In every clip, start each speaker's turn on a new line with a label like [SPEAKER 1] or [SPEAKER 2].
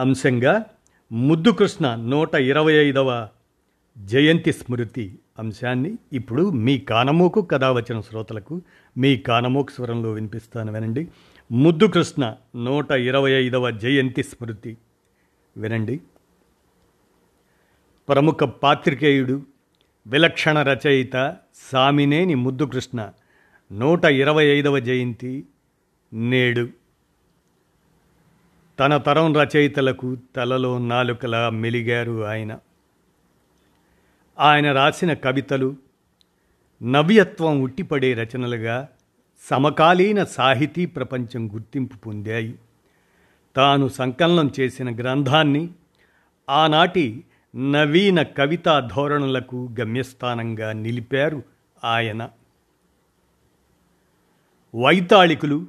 [SPEAKER 1] అంశంగా ముద్దుకృష్ణ నూట ఇరవై ఐదవ జయంతి స్మృతి అంశాన్ని ఇప్పుడు మీ కానమూకు కథ వచ్చిన శ్రోతలకు మీ కానమూకు స్వరంలో వినిపిస్తాను వినండి. ముద్దుకృష్ణ నూట ఇరవై ఐదవ జయంతి స్మృతి వినండి. ప్రముఖ పాత్రికేయుడు విలక్షణ రచయిత సామినేని ముద్దుకృష్ణ నూట ఇరవై ఐదవ జయంతి నేడు తన తరం రచయితలకు తలలో నాలుకలా మెలిగారు ఆయన. ఆయన రాసిన కవితలు నవ్యత్వం ఉట్టిపడే రచనలుగా సమకాలీన సాహితీ ప్రపంచం గుర్తింపు పొందాయి. తాను సంకలనం చేసిన గ్రంథాన్ని ఆనాటి నవీన కవితా ధోరణులకు గమ్యస్థానంగా నిలిపారు ఆయన. వైతాళికులు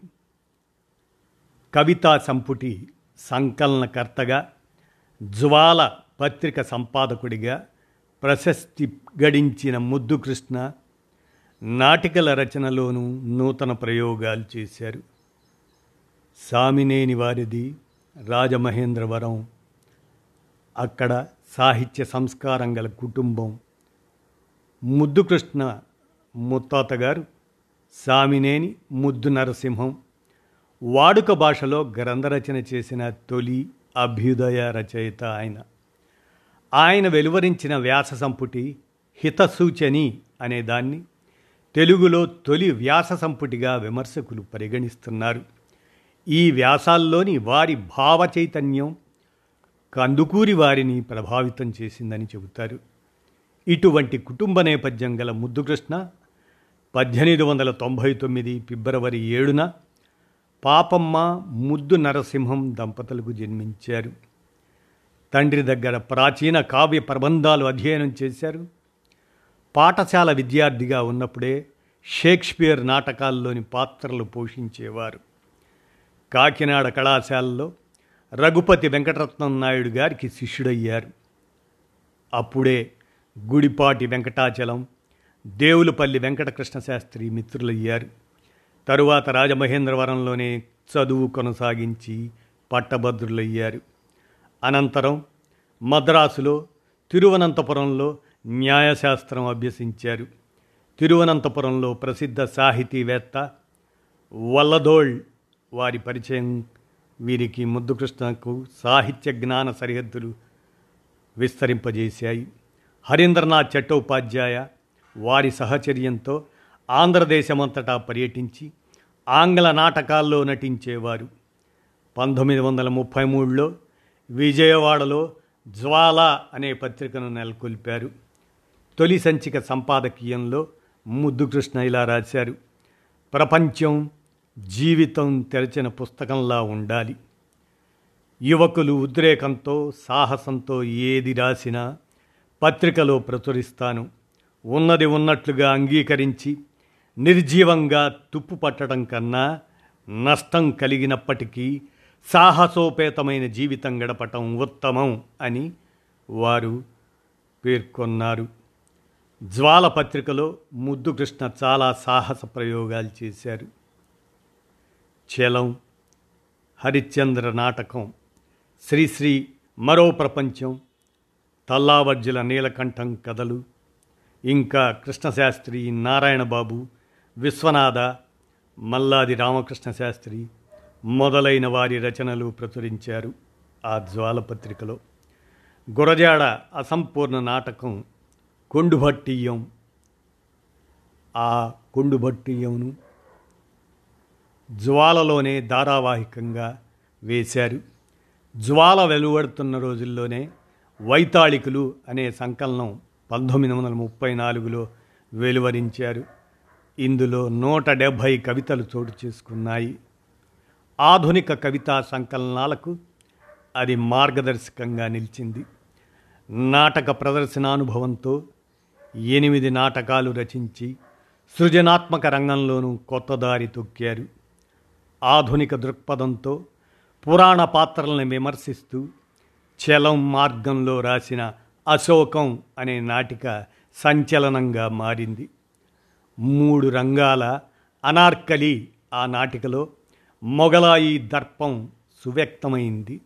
[SPEAKER 1] కవితా సంపుటి సంకలనకర్తగా జ్వాల పత్రిక సంపాదకుడిగా ప్రశస్తి గడించిన ముద్దు కృష్ణ నాటికల రచనలోనూ నూతన ప్రయోగాలు చేశారు. సామినేని వారిది రాజమహేంద్రవరం. అక్కడ సాహిత్య సంస్కారం గల కుటుంబం. ముద్దుకృష్ణ ముత్తాత గారు సామినేని ముద్దు నరసింహం. వాడుక భాషలో గ్రంథరచన చేసిన తొలి అభ్యుదయ రచయిత ఆయన. ఆయన వెలువరించిన వ్యాస సంపుటి హితసూచని అనేదాన్ని తెలుగులో తొలి వ్యాస సంపుటిగా విమర్శకులు పరిగణిస్తున్నారు. ఈ వ్యాసాల్లోని వారి భావ చైతన్యం కందుకూరి వారిని ప్రభావితం చేసిందని చెబుతారు. ఇటువంటి కుటుంబ నేపథ్యం గల ముద్దుకృష్ణ పద్దెనిమిది వందల తొంభై తొమ్మిది ఫిబ్రవరి ఏడున పాపమ్మ ముద్దు నరసింహం దంపతులకు జన్మించారు. తండ్రి దగ్గర ప్రాచీన కావ్య ప్రబంధాలు అధ్యయనం చేశారు. పాఠశాల విద్యార్థిగా ఉన్నప్పుడే షేక్స్పియర్ నాటకాల్లోని పాత్రలు పోషించేవారు. కాకినాడ కళాశాలలో రఘుపతి వెంకటరత్నం నాయుడు గారికి శిష్యుడయ్యారు. అప్పుడే గుడిపాటి వెంకటాచలం దేవులపల్లి వెంకటకృష్ణ శాస్త్రి మిత్రులయ్యారు. తరువాత రాజమహేంద్రవరంలోనే చదువు కొనసాగించి పట్టభద్రులయ్యారు. అనంతరం మద్రాసులో తిరువనంతపురంలో న్యాయశాస్త్రం అభ్యసించారు. తిరువనంతపురంలో ప్రసిద్ధ సాహితీవేత్త వల్లదోళ్ వారి పరిచయం వీరికి ముద్దుకృష్ణకు సాహిత్య జ్ఞాన సరిహద్దులు విస్తరింపజేశాయి. హరీంద్రనాథ్ చట్టోపాధ్యాయ వారి సహచర్యంతో ఆంధ్రదేశమంతటా పర్యటించి ఆంగ్ల నాటకాల్లో నటించేవారు. పంతొమ్మిది వందల ముప్పై మూడులో విజయవాడలో జ్వాల అనే పత్రికను నెలకొల్పారు. తొలి సంచిక సంపాదకీయంలో ముద్దుకృష్ణ ఇలా రాశారు. ప్రపంచం జీవితం తెరచిన పుస్తకంలా ఉండాలి. యువకులు ఉద్రేకంతో సాహసంతో ఏది రాసినా పత్రికలో ప్రచురిస్తాను. ఉన్నది ఉన్నట్లుగా అంగీకరించి నిర్జీవంగా తుప్పు పట్టడం కన్నా నష్టం కలిగినప్పటికీ సాహసోపేతమైన జీవితం గడపటం ఉత్తమం అని వారు పేర్కొన్నారు. జ్వాల పత్రికలో ముద్దు కృష్ణ చాలా సాహస ప్రయోగాలు చేశారు. చలం హరిశ్చంద్ర నాటకం శ్రీశ్రీ మరో ప్రపంచం తల్లావర్జుల నీలకంఠం కథలు ఇంకా కృష్ణశాస్త్రి నారాయణబాబు విశ్వనాథ మల్లాది రామకృష్ణ శాస్త్రి మొదలైన వారి రచనలు ప్రచురించారు ఆ జ్వాలపత్రికలో. గురజాడ అసంపూర్ణ నాటకం కొండుభట్టియం ఆ కొండుభట్టియంను జ్వాలలోనే ధారావాహికంగా వేశారు. జ్వాల వెలువడుతున్న రోజుల్లోనే వైతాళికులు అనే సంకలనం పంతొమ్మిది వందల ముప్పై నాలుగులో వెలువరించారు. ఇందులో నూట డెబ్భై కవితలు చోటు చేసుకున్నాయి. ఆధునిక కవితా సంకలనాలకు అది మార్గదర్శకంగా నిలిచింది. నాటక ప్రదర్శనానుభవంతో ఎనిమిది నాటకాలు రచించి సృజనాత్మక రంగంలోనూ కొత్త దారి తొక్కారు. ఆధునిక దృక్పథంతో పురాణ పాత్రలను విమర్శిస్తూ చలం మార్గంలో రాసిన అశోకం అనే నాటిక సంచలనంగా మారింది. మూడు రంగాల అనార్కలి ఆ నాటికలో మొగలాయి దర్పం సువ్యక్తమైంది.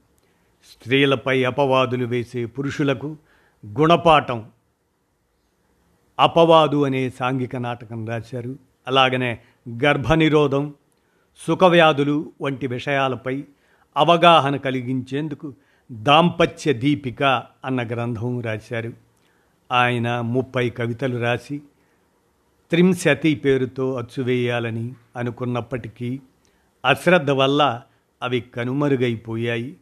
[SPEAKER 1] స్త్రీలపై అపవాదులు వేసే పురుషులకు గుణపాఠం. అపవాదు అనే సాంఘిక నాటకం రాశారు. అలాగనే గర్భనిరోధం సుఖవ్యాధులు వంటి విషయాలపై అవగాహన కలిగించేందుకు దాంపత్య దీపిక అన్న గ్రంథం రాశారు. ఆయన ముప్పై కవితలు రాసి త్రింశతి పేరుతో అచ్చువేయాలని అనుకున్నప్పటికీ అశ్రద్ధ వల్ల అవి కనుమరుగైపోయాయి.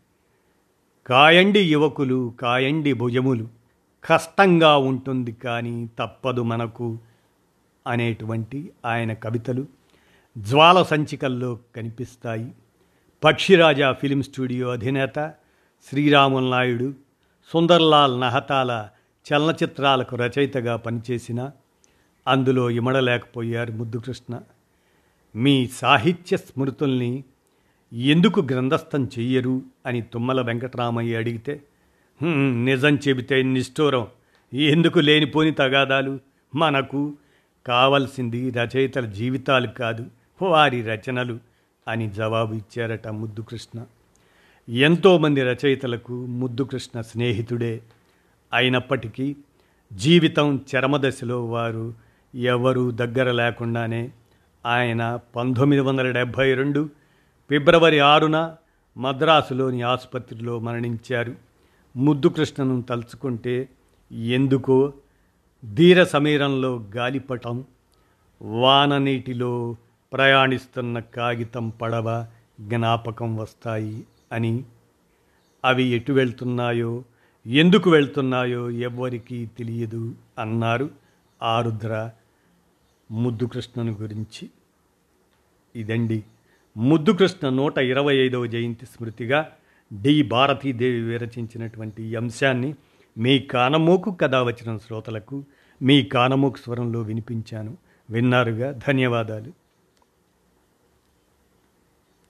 [SPEAKER 1] కాయండి యువకులు కాయండి భుజములు. కష్టంగా ఉంటుంది కానీ తప్పదు మనకు అనేటువంటి ఆయన కవితలు జ్వాల సంచికల్లో కనిపిస్తాయి. పక్షిరాజా ఫిలిం స్టూడియో అధినేత శ్రీరాముల్ నాయుడు సుందర్లాల్ నహతాల చలనచిత్రాలకు రచయితగా పనిచేసిన అందులో ఇమడలేకపోయారు ముద్దుకృష్ణ. మీ సాహిత్య స్మృతుల్ని ఎందుకు గ్రంథస్థం చెయ్యరు అని తుమ్మల వెంకటరామయ్య అడిగితే నిజం చెబితే నిష్ఠూరం. ఎందుకు లేనిపోని తగాదాలు? మనకు కావలసింది రచయితల జీవితాలు కాదు వారి రచనలు అని జవాబు ఇచ్చారట ముద్దుకృష్ణ. ఎంతోమంది రచయితలకు ముద్దుకృష్ణ స్నేహితుడే. అయినప్పటికీ జీవితం చరమదశలో వారు ఎవరు దగ్గర లేకుండానే ఆయన పంతొమ్మిది వందల డెబ్భై రెండు ఫిబ్రవరి ఆరున మద్రాసులోని ఆసుపత్రిలో మరణించారు. ముద్దుకృష్ణను తలుచుకుంటే ఎందుకో ధీర సమీరంలో గాలిపటం వాన నీటిలో ప్రయాణిస్తున్న కాగితం పడవ జ్ఞాపకం వస్తాయి అని. అవి ఎటు వెళ్తున్నాయో ఎందుకు వెళ్తున్నాయో ఎవ్వరికీ తెలియదు అన్నారు ఆరుద్ర ముద్దుకృష్ణను గురించి. ఇదండి ముద్దుకృష్ణ నూట ఇరవై ఐదవ జయంతి స్మృతిగా డి భారతీదేవి విరచించినటువంటి ఈ అంశాన్ని మీ కానమోకు కథ వచ్చిన శ్రోతలకు మీ కానమోకు స్వరంలో వినిపించాను. విన్నారుగా? ధన్యవాదాలు.